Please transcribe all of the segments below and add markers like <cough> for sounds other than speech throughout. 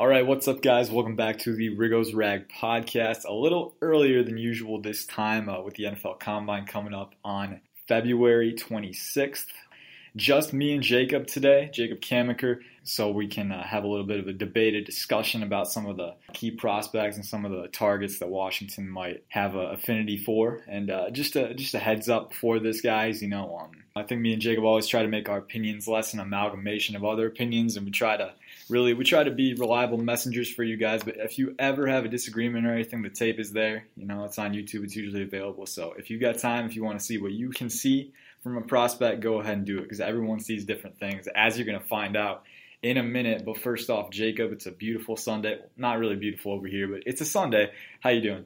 All right, what's up, guys? Welcome back to the Riggo's Rag podcast. A little earlier than usual this time uh, with the NFL Combine coming up on February 26th. Just me and Jacob today, Jacob Kamiker, so we can uh, have a little bit of a debated discussion about some of the key prospects and some of the targets that Washington might have a affinity for. And uh, just a just a heads up for this, guys. You know, um, I think me and Jacob always try to make our opinions less an amalgamation of other opinions, and we try to really we try to be reliable messengers for you guys. But if you ever have a disagreement or anything, the tape is there. You know, it's on YouTube. It's usually available. So if you've got time, if you want to see what you can see from a prospect, go ahead and do it because everyone sees different things, as you're going to find out in a minute. But first off, Jacob, it's a beautiful Sunday. Not really beautiful over here, but it's a Sunday. How you doing?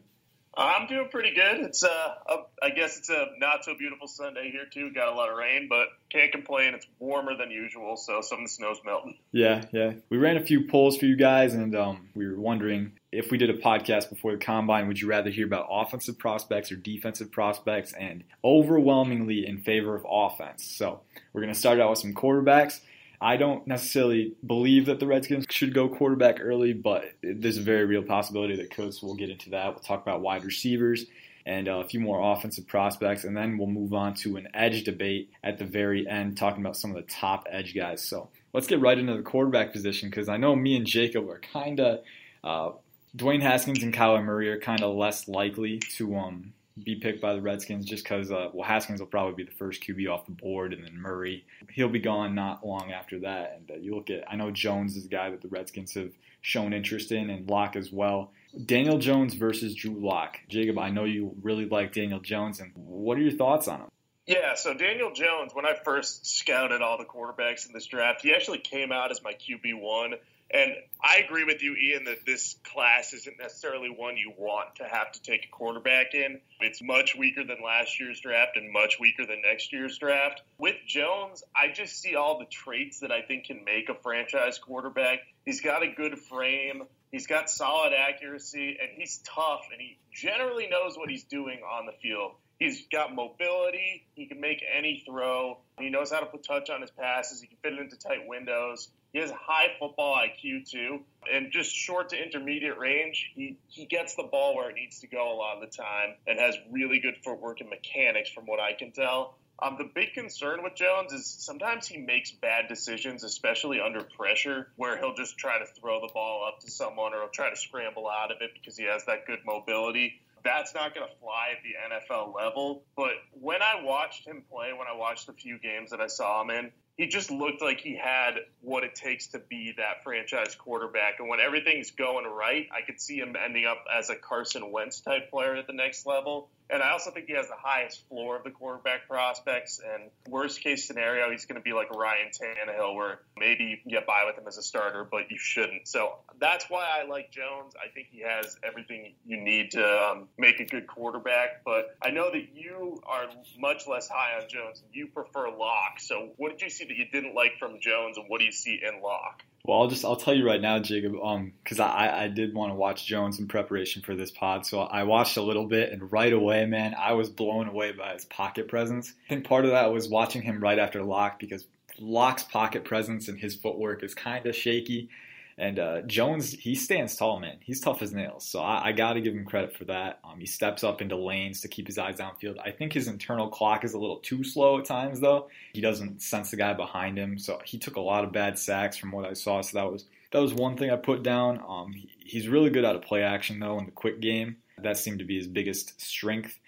I'm doing pretty good. It's uh, a, I guess it's a not so beautiful Sunday here too. Got a lot of rain, but can't complain. It's warmer than usual, so some of the snow's melting. Yeah, yeah. We ran a few polls for you guys, and um, we were wondering if we did a podcast before the combine, would you rather hear about offensive prospects or defensive prospects? And overwhelmingly in favor of offense. So we're to start out with some quarterbacks. I don't necessarily believe that the Redskins should go quarterback early, but there's a very real possibility that could. So we'll get into that. We'll talk about wide receivers and uh, a few more offensive prospects, and then we'll move on to an edge debate at the very end, talking about some of the top edge guys. So let's get right into the quarterback position because I know me and Jacob are kind of uh, Dwayne Haskins and Kyler Murray are kind of less likely to um, be picked by the Redskins just because, uh, well, Haskins will probably be the first QB off the board, and then Murray, he'll be gone not long after that. And uh, you look at, I know Jones is a guy that the Redskins have shown interest in, and Lock as well. Daniel Jones versus Drew Lock. Jacob, I know you really like Daniel Jones, and what are your thoughts on him? Yeah, so Daniel Jones, when I first scouted all the quarterbacks in this draft, he actually came out as my QB1 and I agree with you, Ian, that this class isn't necessarily one you want to have to take a quarterback in. It's much weaker than last year's draft and much weaker than next year's draft. With Jones, I just see all the traits that I think can make a franchise quarterback. He's got a good frame. He's got solid accuracy and he's tough and he generally knows what he's doing on the field. He's got mobility. He can make any throw. He knows how to put touch on his passes. He can fit it into tight windows. He has high football IQ too, and just short to intermediate range. He he gets the ball where it needs to go a lot of the time, and has really good footwork and mechanics, from what I can tell. Um, the big concern with Jones is sometimes he makes bad decisions, especially under pressure, where he'll just try to throw the ball up to someone or he'll try to scramble out of it because he has that good mobility that's not going to fly at the NFL level. But when I watched him play, when I watched the few games that I saw him in, he just looked like he had what it takes to be that franchise quarterback. And when everything's going right, I could see him ending up as a Carson Wentz type player at the next level. And I also think he has the highest floor of the quarterback prospects. And worst case scenario, he's going to be like Ryan Tannehill, where maybe you can get by with him as a starter, but you shouldn't. So that's why I like Jones. I think he has everything you need to um, make a good quarterback. But I know that you are much less high on Jones you prefer Lock. So what did you see that you didn't like from Jones, and what do you see in Lock? Well, I'll just I'll tell you right now, Jacob, um, because I I did want to watch Jones in preparation for this pod, so I watched a little bit, and right away, man, I was blown away by his pocket presence. I think part of that was watching him right after Lock because Lock's pocket presence and his footwork is kind of shaky. And uh, Jones, he stands tall, man. He's tough as nails. So I, I got to give him credit for that. Um, he steps up into lanes to keep his eyes downfield. I think his internal clock is a little too slow at times, though. He doesn't sense the guy behind him. So he took a lot of bad sacks from what I saw. So that was that was one thing I put down. Um, he, he's really good out of play action, though, in the quick game. That seemed to be his biggest strength.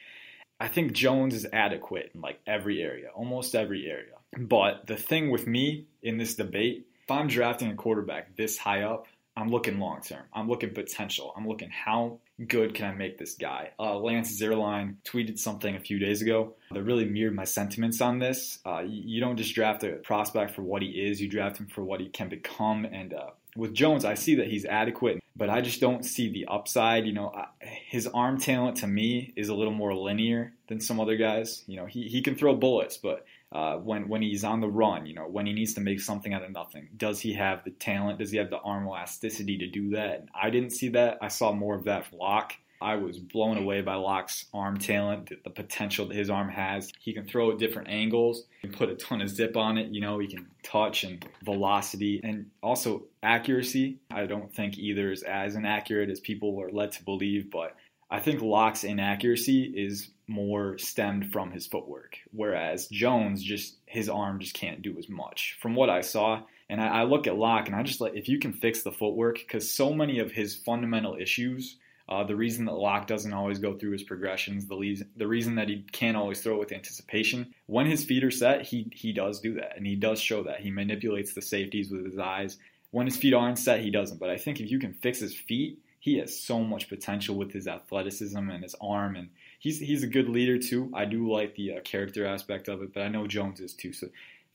I think Jones is adequate in like every area, almost every area. But the thing with me in this debate if I'm drafting a quarterback this high up, I'm looking long term. I'm looking potential. I'm looking how good can I make this guy. Uh, Lance Zierlein tweeted something a few days ago that really mirrored my sentiments on this. Uh, you, you, don't just draft a prospect for what he is, you draft him for what he can become. And uh, with Jones, I see that he's adequate, but I just don't see the upside. You know, his arm talent to me is a little more linear than some other guys. You know, he, he can throw bullets, but uh, when when he's on the run, you know, when he needs to make something out of nothing. Does he have the talent? Does he have the arm elasticity to do that? I didn't see that. I saw more of that for Lock. I was blown away by Lock's arm talent, the potential that his arm has. He can throw at different angles, can put a ton of zip on it, you know, he can touch and velocity and also accuracy. I don't think either is as inaccurate as people are led to believe, but I think Lock's inaccuracy is more stemmed from his footwork, whereas Jones just his arm just can't do as much. From what I saw, and I, I look at Lock and I just like if you can fix the footwork, because so many of his fundamental issues uh, the reason that Lock doesn't always go through his progressions, the, le- the reason that he can't always throw with anticipation, when his feet are set, he he does do that, and he does show that. He manipulates the safeties with his eyes. When his feet aren't set, he doesn't. But I think if you can fix his feet, he has so much potential with his athleticism and his arm, and he's he's a good leader too. I do like the uh, character aspect of it, but I know Jones is too. So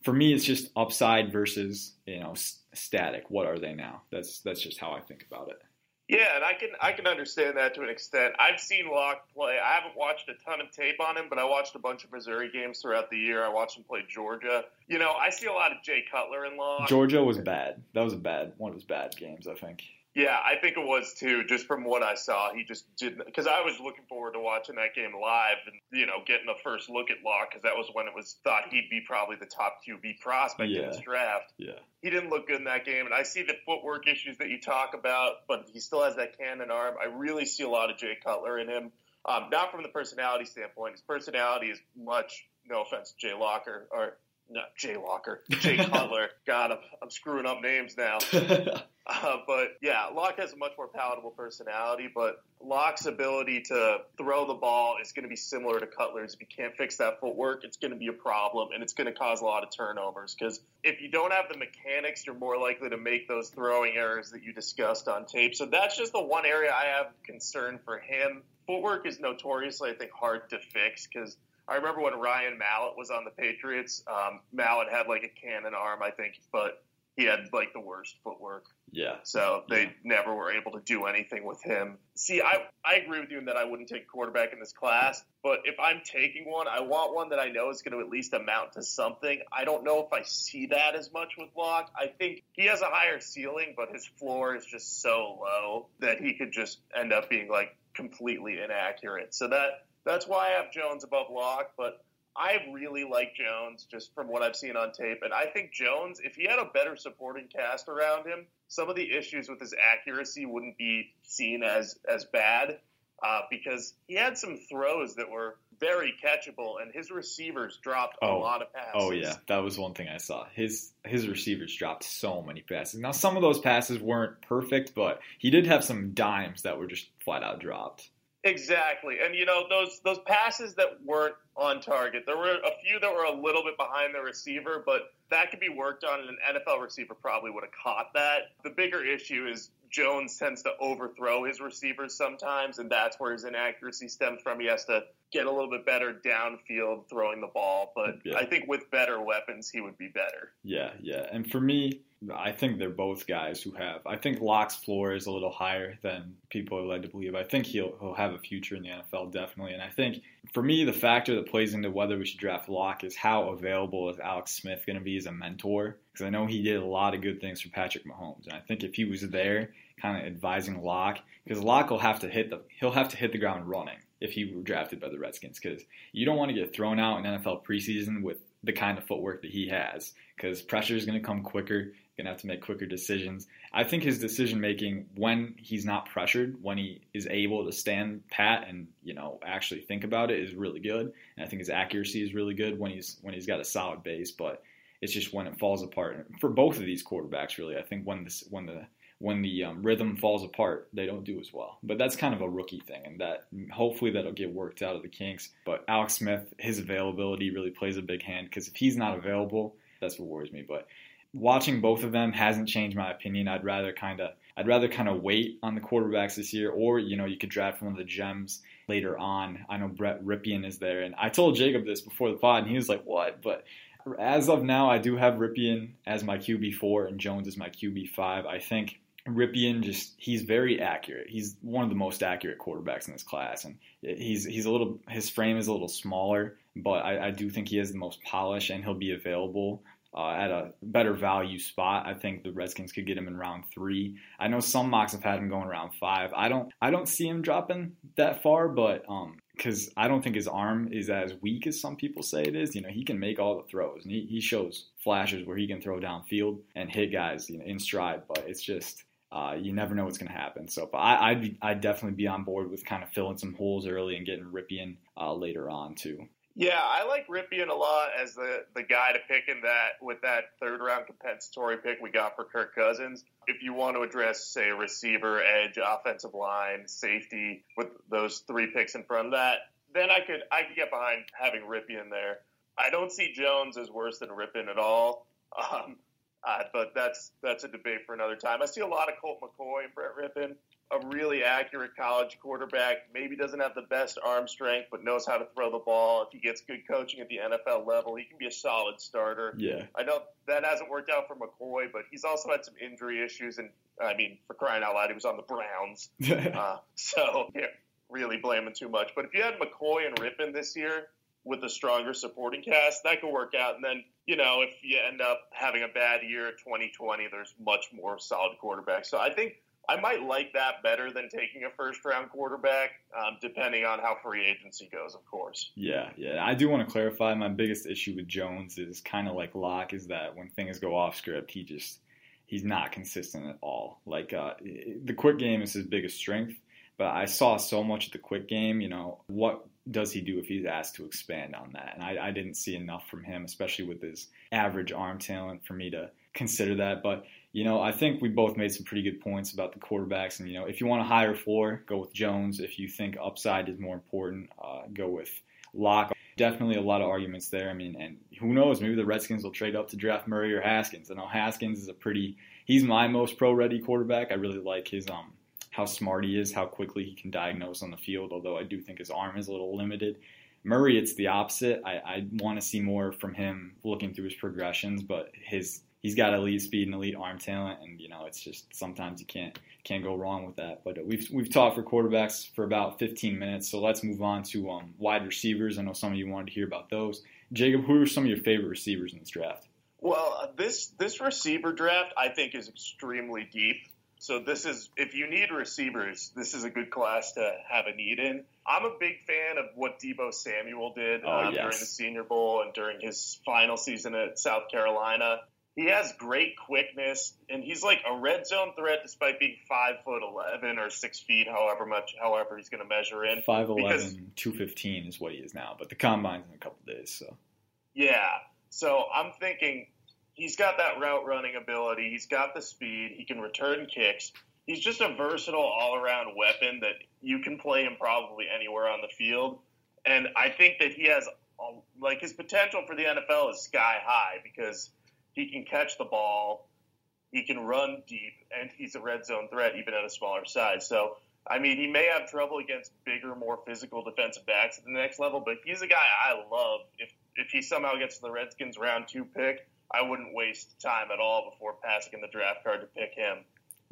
for me, it's just upside versus you know static. What are they now? That's that's just how I think about it. Yeah, and I can I can understand that to an extent. I've seen Lock play. I haven't watched a ton of tape on him, but I watched a bunch of Missouri games throughout the year. I watched him play Georgia. You know, I see a lot of Jay Cutler in Lock. Georgia was bad. That was a bad one of his bad games, I think. Yeah, I think it was too. Just from what I saw, he just didn't. Because I was looking forward to watching that game live and you know getting the first look at Lock because that was when it was thought he'd be probably the top QB prospect yeah. in this draft. Yeah, he didn't look good in that game, and I see the footwork issues that you talk about, but he still has that cannon arm. I really see a lot of Jay Cutler in him. Um, not from the personality standpoint. His personality is much. No offense, Jay Locker or not Jay Locker, Jay <laughs> Cutler. God, I'm, I'm screwing up names now. <laughs> uh, but yeah, Lock has a much more palatable personality, but Lock's ability to throw the ball is going to be similar to Cutler's. If you can't fix that footwork, it's going to be a problem, and it's going to cause a lot of turnovers. Because if you don't have the mechanics, you're more likely to make those throwing errors that you discussed on tape. So that's just the one area I have concern for him. Footwork is notoriously, I think, hard to fix because I remember when Ryan Mallett was on the Patriots. Um, Mallett had like a cannon arm, I think, but he had like the worst footwork. Yeah. So they yeah. never were able to do anything with him. See, I I agree with you in that I wouldn't take a quarterback in this class, but if I'm taking one, I want one that I know is going to at least amount to something. I don't know if I see that as much with Lock. I think he has a higher ceiling, but his floor is just so low that he could just end up being like completely inaccurate. So that that's why I have Jones above Lock, but I really like Jones just from what I've seen on tape. And I think Jones, if he had a better supporting cast around him, some of the issues with his accuracy wouldn't be seen as as bad uh, because he had some throws that were very catchable, and his receivers dropped oh, a lot of passes. Oh yeah, that was one thing I saw. His his receivers dropped so many passes. Now some of those passes weren't perfect, but he did have some dimes that were just flat out dropped. Exactly, and you know those those passes that weren't on target. There were a few that were a little bit behind the receiver, but that could be worked on, and an NFL receiver probably would have caught that. The bigger issue is Jones tends to overthrow his receivers sometimes, and that's where his inaccuracy stems from. He has to get a little bit better downfield throwing the ball, but yeah. I think with better weapons, he would be better. Yeah, yeah. And for me, I think they're both guys who have. I think Lock's floor is a little higher than people are led to believe. I think he'll he'll have a future in the NFL definitely. And I think for me, the factor that plays into whether we should draft Lock is how available is Alex Smith going to be as a mentor? Because I know he did a lot of good things for Patrick Mahomes, and I think if he was there, kind of advising Lock, because Lock will have to hit the he'll have to hit the ground running if he were drafted by the Redskins, because you don't want to get thrown out in NFL preseason with the kind of footwork that he has, because pressure is going to come quicker going to have to make quicker decisions. I think his decision making when he's not pressured, when he is able to stand pat and you know actually think about it, is really good. And I think his accuracy is really good when he's when he's got a solid base. But it's just when it falls apart for both of these quarterbacks. Really, I think when this when the when the um, rhythm falls apart, they don't do as well. But that's kind of a rookie thing, and that hopefully that'll get worked out of the kinks. But Alex Smith, his availability really plays a big hand because if he's not available, that's what worries me. But watching both of them hasn't changed my opinion. I'd rather kind of I'd rather kind of wait on the quarterbacks this year, or you know you could draft one of the gems later on. I know Brett Rypien is there, and I told Jacob this before the pod, and he was like, "What?" But as of now, I do have Rypien as my QB four and Jones as my QB five. I think Rypien just he's very accurate. He's one of the most accurate quarterbacks in this class, and he's he's a little his frame is a little smaller, but I, I do think he has the most polish, and he'll be available uh, at a better value spot. I think the Redskins could get him in round three. I know some mocks have had him going around five. I don't I don't see him dropping that far, but um because I don't think his arm is as weak as some people say it is. You know, he can make all the throws, and he, he shows flashes where he can throw downfield and hit guys you know, in stride. But it's just uh, you never know what's going to happen. So, I, would I'd definitely be on board with kind of filling some holes early and getting Rypien uh, later on too. Yeah, I like Rypien a lot as the, the guy to pick in that with that third round compensatory pick we got for Kirk Cousins. If you want to address, say, receiver, edge, offensive line, safety with those three picks in front of that, then I could I could get behind having Rypien there. I don't see Jones as worse than Rypien at all. Um, uh, but that's that's a debate for another time. I see a lot of Colt McCoy and Brett Rypien a really accurate college quarterback. Maybe doesn't have the best arm strength, but knows how to throw the ball. If he gets good coaching at the NFL level, he can be a solid starter. Yeah. I know that hasn't worked out for McCoy, but he's also had some injury issues. And I mean, for crying out loud, he was on the Browns. <laughs> uh, so can't really blaming too much. But if you had McCoy and Rypien this year with a stronger supporting cast, that could work out. And then, you know, if you end up having a bad year 2020, there's much more solid quarterbacks. So I think I might like that better than taking a first round quarterback, um, depending on how free agency goes, of course. Yeah, yeah. I do want to clarify my biggest issue with Jones is kind of like Lock is that when things go off script, he just he's not consistent at all. Like uh, the quick game is his biggest strength, but I saw so much of the quick game. You know, what does he do if he's asked to expand on that? And I, I didn't see enough from him, especially with his average arm talent, for me to consider that. But you know, I think we both made some pretty good points about the quarterbacks. And, you know, if you want a higher floor, go with Jones. If you think upside is more important, uh, go with Lock. Definitely a lot of arguments there. I mean, and who knows? Maybe the Redskins will trade up to draft Murray or Haskins. I know Haskins is a pretty, he's my most pro ready quarterback. I really like his, um, how smart he is, how quickly he can diagnose on the field, although I do think his arm is a little limited. Murray, it's the opposite. I, I want to see more from him looking through his progressions, but his he's got elite speed and elite arm talent, and you know it's just sometimes you can't can't go wrong with that. But we've we've talked for quarterbacks for about 15 minutes, so let's move on to um, wide receivers. I know some of you wanted to hear about those. Jacob, who are some of your favorite receivers in this draft? Well, uh, this this receiver draft I think is extremely deep. So this is if you need receivers, this is a good class to have a need in. I'm a big fan of what Deebo Samuel did oh, um, yes. during the Senior Bowl and during his final season at South Carolina he has great quickness, and he's like a red zone threat despite being five foot eleven or six feet, however much, however he's going to measure in. 5'11", 215 is what he is now, but the combine's in a couple days, so. Yeah, so I'm thinking he's got that route running ability. He's got the speed. He can return kicks. He's just a versatile all around weapon that you can play him probably anywhere on the field. And I think that he has um, like his potential for the NFL is sky high because he can catch the ball, he can run deep, and he's a red zone threat even at a smaller size. So, I mean, he may have trouble against bigger, more physical defensive backs at the next level, but he's a guy I love. If if he somehow gets the Redskins round two pick, I wouldn't waste time at all before passing in the draft card to pick him.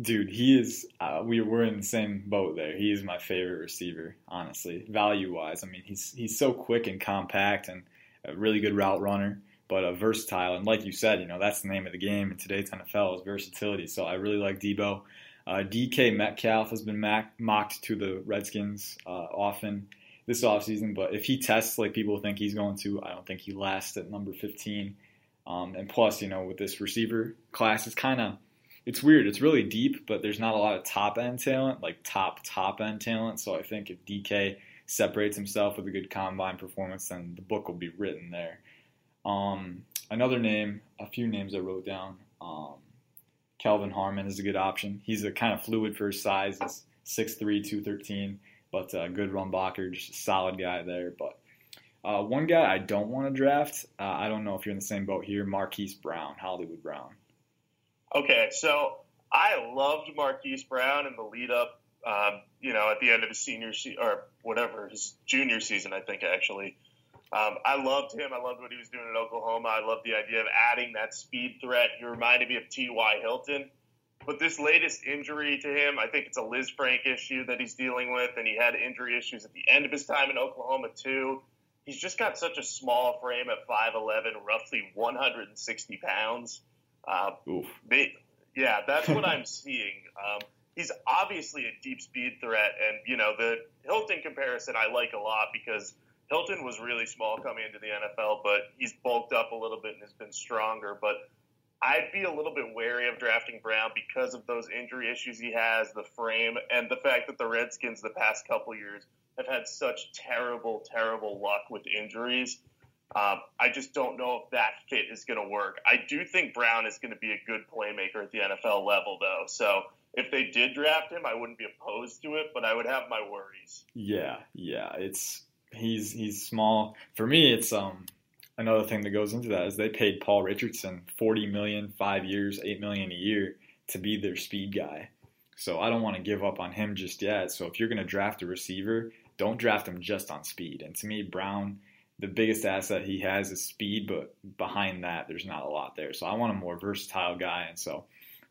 Dude, he is. Uh, we were in the same boat there. He is my favorite receiver, honestly, value wise. I mean, he's he's so quick and compact and a really good route runner but a versatile. And like you said, you know that's the name of the game in today's NFL is versatility. So I really like Deebo. Uh, DK Metcalf has been mocked to the Redskins uh, often this offseason, but if he tests like people think he's going to, I don't think he lasts at number 15. Um, and plus, you know, with this receiver class, it's kind of it's weird. It's really deep, but there's not a lot of top end talent, like top top end talent. So I think if DK separates himself with a good combine performance, then the book will be written there. Um, another name, a few names I wrote down. Um, Kelvin Harmon is a good option. He's a kind of fluid for his size. He's 6'3", 213, but a good run blocker, just a solid guy there. But uh, one guy I don't want to draft, uh, I don't know if you're in the same boat here, Marquise Brown, Hollywood Brown. Okay, so I loved Marquise Brown in the lead up, um, you know, at the end of his senior season, or whatever, his junior season, I think, actually. Um, I loved him. I loved what he was doing in Oklahoma. I loved the idea of adding that speed threat. He reminded me of T.Y. Hilton. But this latest injury to him, I think it's a Lisfranc issue that he's dealing with, and he had injury issues at the end of his time in Oklahoma, too. He's just got such a small frame at 5'11", roughly 160 pounds. Uh, they, yeah, that's what <laughs> I'm seeing. Um, he's obviously a deep speed threat, and you know the Hilton comparison I like a lot because Hilton was really small coming into the NFL, but he's bulked up a little bit and has been stronger. But I'd be a little bit wary of drafting Brown because of those injury issues he has, the frame, and the fact that the Redskins the past couple years have had such terrible, terrible luck with injuries. Um, I just don't know if that fit is going to work. I do think Brown is going to be a good playmaker at the NFL level, though. So if they did draft him, I wouldn't be opposed to it, but I would have my worries. Yeah, yeah, it's he's he's small. For me, it's um another thing that goes into that is they paid Paul Richardson forty million, five years, eight million a year to be their speed guy. So I don't want to give up on him just yet. So if you're going to draft a receiver, don't draft him just on speed. And to me, Brown, the biggest asset he has is speed, but behind that, there's not a lot there. So I want a more versatile guy. And so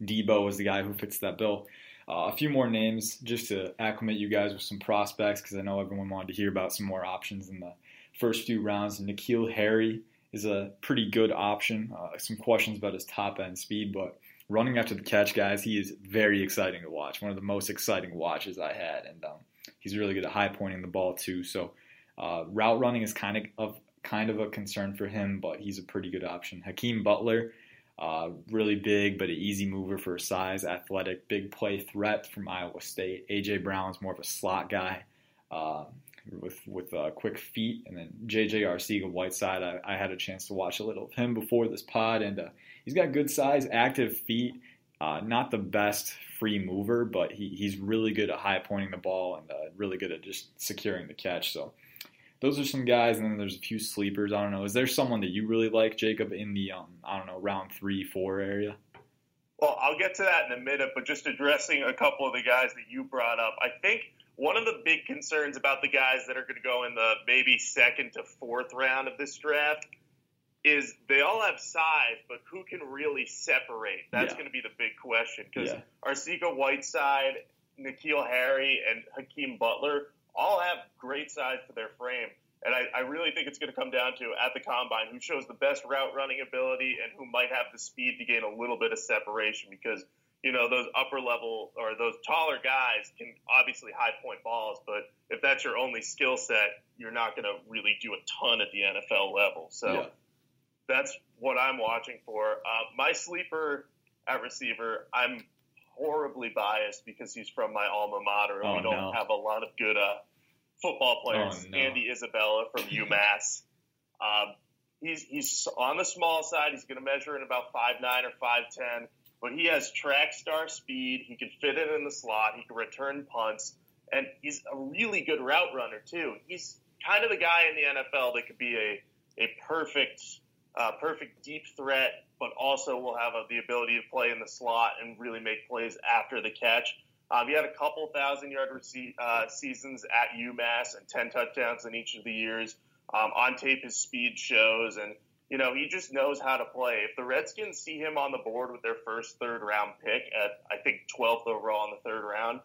Deebo is the guy who fits that bill. Uh, a few more names just to acclimate you guys with some prospects because I know everyone wanted to hear about some more options in the first few rounds. N'Keal Harry is a pretty good option. Uh, some questions about his top end speed, but running after the catch, guys, he is very exciting to watch. One of the most exciting watches I had, and um, he's really good at high pointing the ball too. So uh, route running is kind of, of kind of a concern for him, but he's a pretty good option. Hakeem Butler uh, really big, but an easy mover for size, athletic, big play threat from Iowa State. AJ Brown's more of a slot guy uh, with with uh, quick feet, and then JJ Arcega-Whiteside. I, I, had a chance to watch a little of him before this pod, and uh, he's got good size, active feet. Uh, not the best free mover, but he, he's really good at high pointing the ball and uh, really good at just securing the catch. So those are some guys, and then there's a few sleepers. I don't know. Is there someone that you really like, Jacob, in the um, I don't know round three, four area? Well, I'll get to that in a minute, but just addressing a couple of the guys that you brought up, I think one of the big concerns about the guys that are going to go in the maybe second to fourth round of this draft is they all have size, but who can really separate? That's yeah. going to be the big question because yeah. Arcega-Whiteside, N'Keal Harry, and Hakeem Butler all have great size for their frame. And I, I really think it's going to come down to at the combine who shows the best route running ability and who might have the speed to gain a little bit of separation because you know those upper level or those taller guys can obviously high point balls, but if that's your only skill set, you're not going to really do a ton at the NFL level. So yeah. That's what I'm watching for. Uh, my sleeper at receiver, I'm horribly biased because he's from my alma mater, and oh, we don't no. have a lot of good uh, football players. Oh, no. Andy Isabella from <laughs> UMass. Um, he's he's on the small side. He's going to measure in about five nine or five ten, but he has track star speed. He can fit it in the slot. He can return punts, and he's a really good route runner too. He's kind of the guy in the NFL that could be a a perfect uh, perfect deep threat, but also will have a, the ability to play in the slot and really make plays after the catch. Um, he had a couple thousand yard rece- uh, seasons at UMass and 10 touchdowns in each of the years. Um, on tape, his speed shows, and you know he just knows how to play. If the Redskins see him on the board with their first third round pick at I think 12th overall in the third round,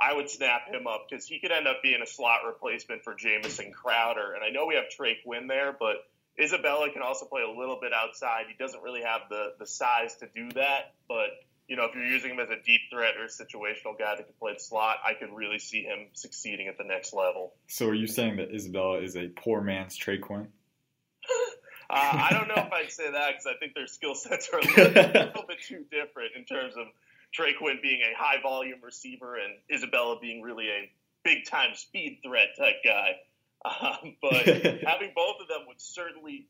I would snap him up because he could end up being a slot replacement for Jamison Crowder. And I know we have Trey Quinn there, but Isabella can also play a little bit outside. He doesn't really have the the size to do that, but you know, if you're using him as a deep threat or a situational guy that can play the slot, I could really see him succeeding at the next level. So, are you saying that Isabella is a poor man's Trey Quinn? <laughs> uh, I don't know if I'd say that because I think their skill sets are a little, <laughs> a little bit too different in terms of Trey Quinn being a high volume receiver and Isabella being really a big time speed threat type guy. Um, <laughs> but having both of them would certainly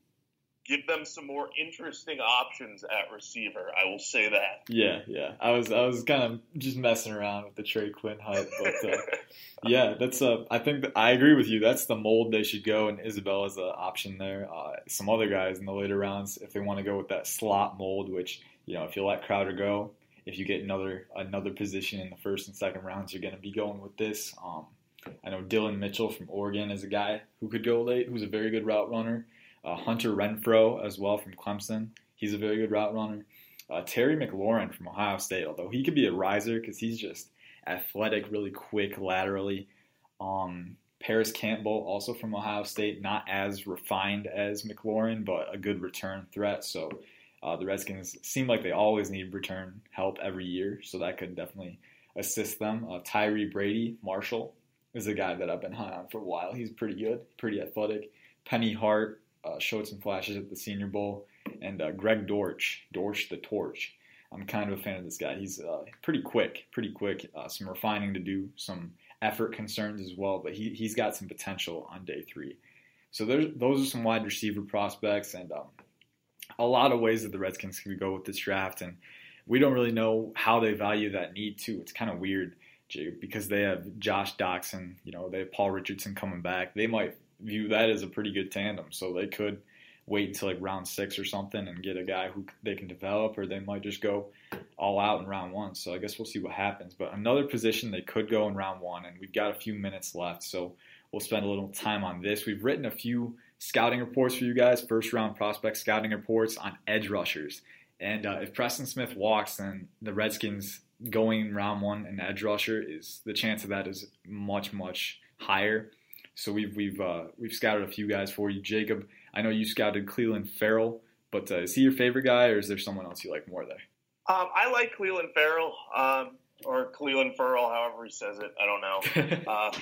give them some more interesting options at receiver. I will say that. Yeah, yeah. I was I was kind of just messing around with the Trey Quinn hype, but uh, <laughs> yeah, that's uh, I think that, I agree with you. That's the mold they should go, and Isabella's an option there. Uh, some other guys in the later rounds, if they want to go with that slot mold, which you know, if you let Crowder go, if you get another another position in the first and second rounds, you're going to be going with this. Um, I know Dillon Mitchell from Oregon is a guy who could go late, who's a very good route runner. Uh, Hunter Renfrow as well from Clemson. He's a very good route runner. Uh, Terry McLaurin from Ohio State, although he could be a riser because he's just athletic, really quick laterally. Um, Parris Campbell, also from Ohio State, not as refined as McLaurin, but a good return threat. So uh, the Redskins seem like they always need return help every year, so that could definitely assist them. Uh, Tyre Brady Marshall is a guy that I've been high on for a while. He's pretty good, pretty athletic. Penny Hart uh, showed some flashes at the Senior Bowl, and uh, Greg Dortch, Dortch the Torch. I'm kind of a fan of this guy. He's uh, pretty quick, pretty quick. Uh, some refining to do, some effort concerns as well, but he, he's got some potential on day three. So those are some wide receiver prospects, and um, a lot of ways that the Redskins can go with this draft, and we don't really know how they value that need too. It's kind of weird, because they have Josh Doctson, you know, they have Paul Richardson coming back. They might view that as a pretty good tandem, so they could wait until like round six or something and get a guy who they can develop, or they might just go all out in round one. So I guess we'll see what happens. But another position they could go in round one, and we've got a few minutes left, so we'll spend a little time on this. We've written a few scouting reports for you guys, first round prospect scouting reports on edge rushers. And uh, if Preston Smith walks, then the Redskins going round one an edge rusher is the chance of that is much much higher. So we've we've uh, we've scouted a few guys for you, Jacob. I know you scouted Clelin Ferrell, but uh, is he your favorite guy, or is there someone else you like more there? Um, I like Clelin Ferrell, um, or Clelin Ferrell, however he says it. I don't know. <laughs> uh,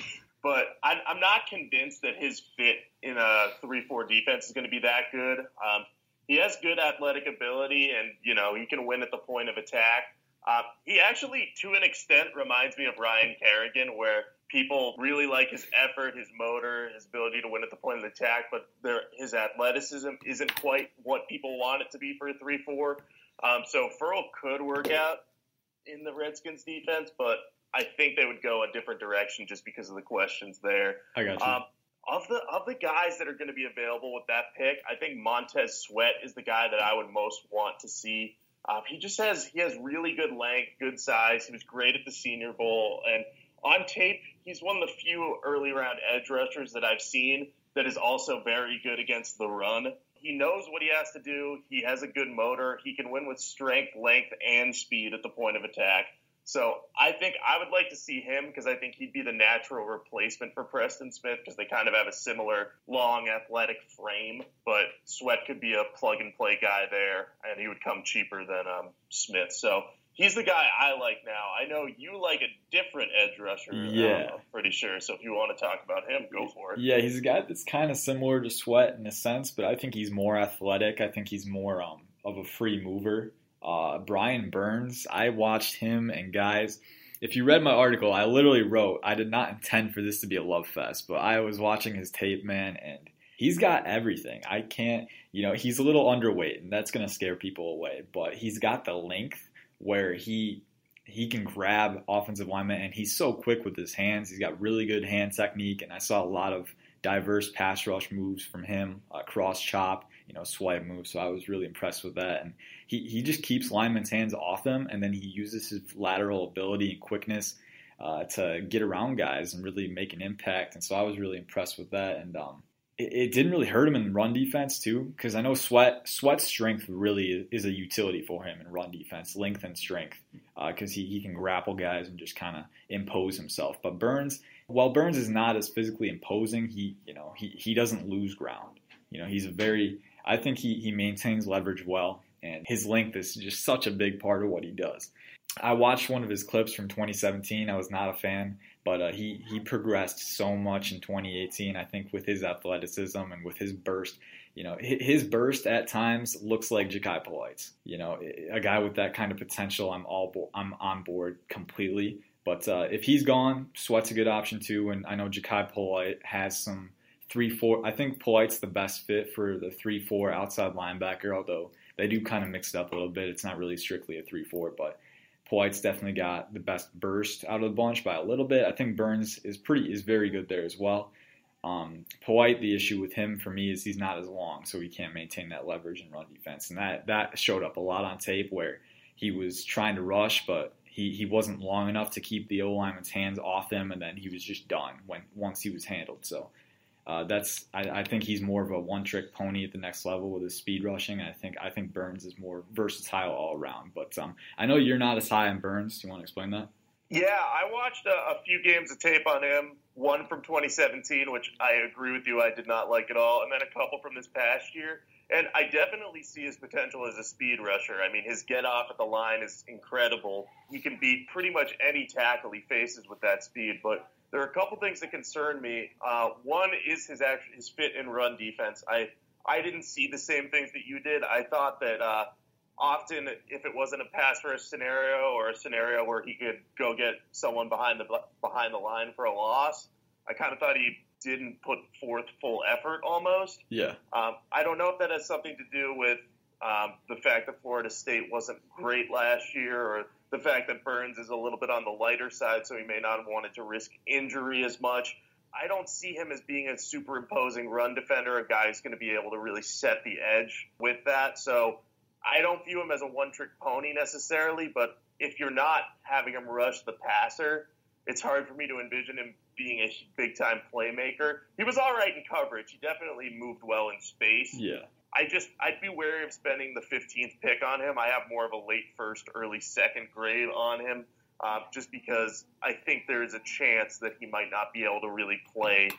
but I, am not convinced that his fit in a 3 4 defense is going to be that good. Um, he has good athletic ability, and, you know, he can win at the point of attack. Uh, he actually, to an extent, reminds me of Ryan Kerrigan, where people really like his effort, his motor, his ability to win at the point of attack, but his athleticism isn't quite what people want it to be for a 3 4. Um, so Ferrell could work out in the Redskins defense, but I think they would go a different direction just because of the questions there. I got you. Um, of the of the guys that are going to be available with that pick, I think Montez Sweat is the guy that I would most want to see. Uh, he just has he has really good length, good size. He was great at the Senior Bowl, and on tape, he's one of the few early round edge rushers that I've seen that is also very good against the run. He knows what he has to do. He has a good motor. He can win with strength, length, and speed at the point of attack. So I think I would like to see him because I think he'd be the natural replacement for Preston Smith because they kind of have a similar long athletic frame. But Sweat could be a plug and play guy there, and he would come cheaper than um, Smith. So he's the guy I like now. I know you like a different edge rusher. Yeah, I'm pretty sure. So if you want to talk about him, go for it. Yeah, he's a guy that's kind of similar to Sweat in a sense, but I think he's more athletic. I think he's more um, of a free mover. Uh, Brian Burns, I watched him, and guys, if you read my article, I literally wrote, I did not intend for this to be a love fest, but I was watching his tape, man, and he's got everything. I can't, you know, he's a little underweight, and that's to scare people away, but he's got the length where he he can grab offensive linemen and he's so quick with his hands. He's got really good hand technique, and I saw a lot of diverse pass rush moves from him, uh, cross chop, you know, swipe moves. So I was really impressed with that. And he, just keeps linemen's hands off them, and then he uses his lateral ability and quickness uh, to get around guys and really make an impact. And so I was really impressed with that. And um, it, it, didn't really hurt him in run defense too, because I know Sweat Sweat's strength really is a utility for him in run defense, length and strength, because uh, he, he can grapple guys and just kind of impose himself. But Burns, while Burns is not as physically imposing, he you know he, he doesn't lose ground. You know he's a very I think he, he maintains leverage well and his length is just such a big part of what he does. I watched one of his clips from 2017. I was not a fan, but uh, he he progressed so much in 2018. I think with his athleticism and with his burst, you know, his burst at times looks like Jachai Polite's. You know, a guy with that kind of potential, I'm all bo- I'm on board completely. But uh, if he's gone, Sweat's a good option too. And I know Jachai Polite has some three four. I think Polite's the best fit for the three four outside linebacker, although they do kind of mix it up a little bit. It's not really strictly a 3 4, but Polite's definitely got the best burst out of the bunch by a little bit. I think Burns is pretty is very good there as well. Um, the issue with him for me is he's not as long, so he can't maintain that leverage and run defense, and that that showed up a lot on tape where he was trying to rush, but he, he wasn't long enough to keep the O lineman's hands off him, and then he was just done when once he was handled. So uh, that's I, I, think he's more of a one-trick pony at the next level with his speed rushing. I think I think Burns is more versatile all around. But um, I know you're not as high on Burns. Do you want to explain that? Yeah, I watched a, a, few games of tape on him. One from 2017, which I agree with you, I did not like at all, and then a couple from this past year. And I definitely see his potential as a speed rusher. I mean, his get off at the line is incredible. He can beat pretty much any tackle he faces with that speed. But there are a couple things that concern me. Uh, one is his his fit and run defense. I I didn't see the same things that you did. I thought that. Uh, often if it wasn't a pass first scenario or a scenario where he could go get someone behind the behind the line for a loss, I kind of thought he didn't put forth full effort almost. Yeah. Um, I don't know if that has something to do with um, the fact that Florida State wasn't great last year or the fact that Burns is a little bit on the lighter side, so he may not have wanted to risk injury as much. I don't see him as being a superimposing run defender, a guy who's going to be able to really set the edge with that. So I don't view him as a one trick pony necessarily, but if you're not having him rush the passer, it's hard for me to envision him being a big time playmaker. He was all right in coverage. He definitely moved well in space. Yeah. I just I'd be wary of spending the 15th pick on him. I have more of a late first, early second grade on him, uh, just because I think there is a chance that he might not be able to really play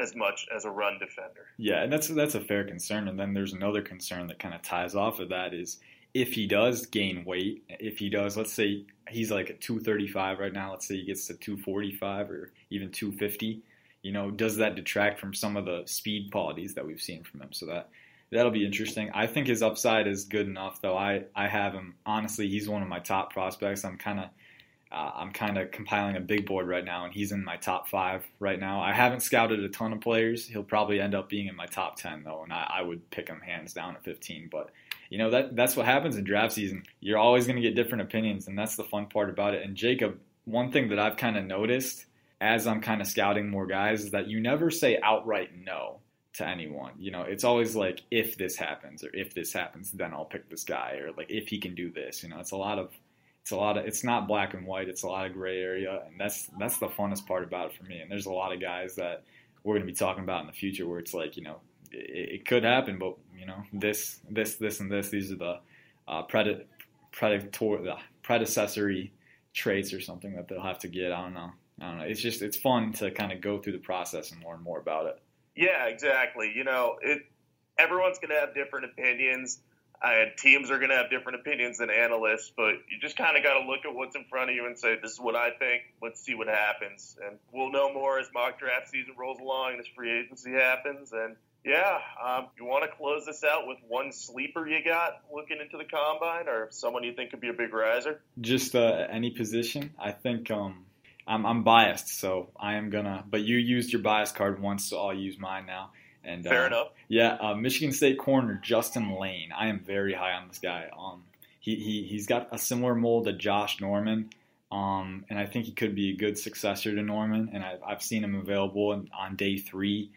as much as a run defender. Yeah, and that's that's a fair concern. And then there's another concern that kind of ties off of that is if he does gain weight, if he does, let's say he's like at 235 right now, let's say he gets to 245 or even 250, you know, does that detract from some of the speed qualities that we've seen from him? So that that'll be interesting. I think his upside is good enough, though. I I have him honestly. He's one of my top prospects. I'm kind of uh, I'm kind of compiling a big board right now, and he's in my top five right now. I haven't scouted a ton of players. He'll probably end up being in my top ten though, and I, I would pick him hands down at 15. But you know that that's what happens in draft season. You're always going to get different opinions, and that's the fun part about it. And Jacob, one thing that I've kind of noticed as I'm kind of scouting more guys is that you never say outright no to anyone. You know, it's always like if this happens or if this happens, then I'll pick this guy or like if he can do this. You know, it's a lot of it's a lot of it's not black and white it's a lot of gray area and that's that's the funnest part about it for me and there's a lot of guys that we're going to be talking about in the future where it's like you know it, it could happen but you know this this this and this these are the uh, predator predator the predecessory traits or something that they'll have to get i don't know i don't know it's just it's fun to kind of go through the process and learn more about it yeah exactly you know it everyone's going to have different opinions and teams are going to have different opinions than analysts, but you just kind of got to look at what's in front of you and say, "This is what I think. Let's see what happens." And we'll know more as mock draft season rolls along and as free agency happens. And yeah, um, you want to close this out with one sleeper you got looking into the combine, or someone you think could be a big riser? Just uh, any position. I think um, I'm, I'm biased, so I am gonna. But you used your bias card once, so I'll use mine now. And fair uh, enough. Yeah, uh, Michigan State corner Justin Layne. I am very high on this guy. Um, he he he's got a similar mold to Josh Norman. Um, and I think he could be a good successor to Norman. And I've, I've seen him available on day three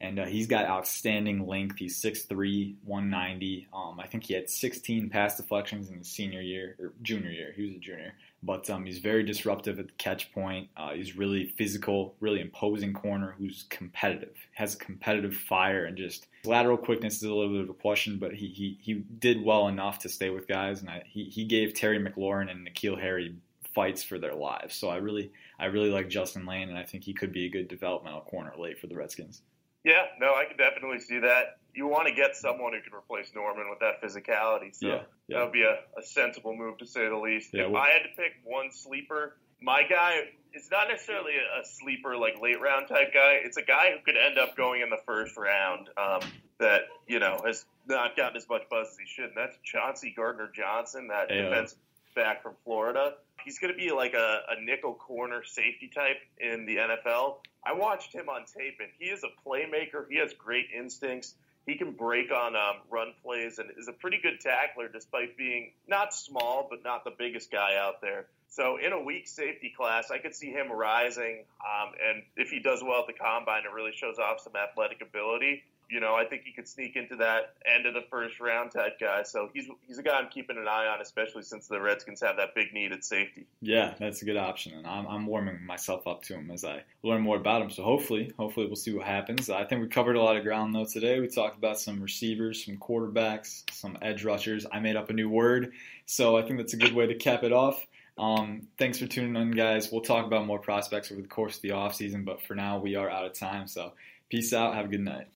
and uh, he's got outstanding length. He's 6'3", 190. Um, I think he had 16 pass deflections in his senior year or junior year. He was a junior, but um, he's very disruptive at the catch point. Uh, he's really physical, really imposing corner who's competitive, has competitive fire, and just lateral quickness is a little bit of a question, but he he, he did well enough to stay with guys, and I, he he gave Terry McLaurin and N'Keal Harry fights for their lives. So I really I really like Justin Layne, and I think he could be a good developmental corner late for the Redskins. Yeah, no, I can definitely see that. You want to get someone who can replace Norman with that physicality. So yeah, yeah. that would be a, a, sensible move to say the least. Yeah, if well, I had to pick one sleeper, my guy is not necessarily a, sleeper like late round type guy. It's a guy who could end up going in the first round um, that you know has not gotten as much buzz as he should. And that's Chauncey Gardner Johnson, that yeah. defense back from Florida. He's going to be like a, a nickel corner safety type in the NFL. I watched him on tape, and he is a playmaker. He has great instincts. He can break on um, run plays and is a pretty good tackler despite being not small, but not the biggest guy out there. So in a weak safety class, I could see him rising. Um, and if he does well at the combine, it really shows off some athletic ability you know, I think he could sneak into that end of the first round type guy. So he's he's a guy I'm keeping an eye on, especially since the Redskins have that big need at safety. Yeah, that's a good option, and I'm, I'm warming myself up to him as I learn more about him. So hopefully, hopefully we'll see what happens. I think we covered a lot of ground though today. We talked about some receivers, some quarterbacks, some edge rushers. I made up a new word, so I think that's a good way to cap it off. Um, thanks for tuning in, guys. We'll talk about more prospects over the course of the offseason, but for now, we are out of time. So, peace out. Have a good night.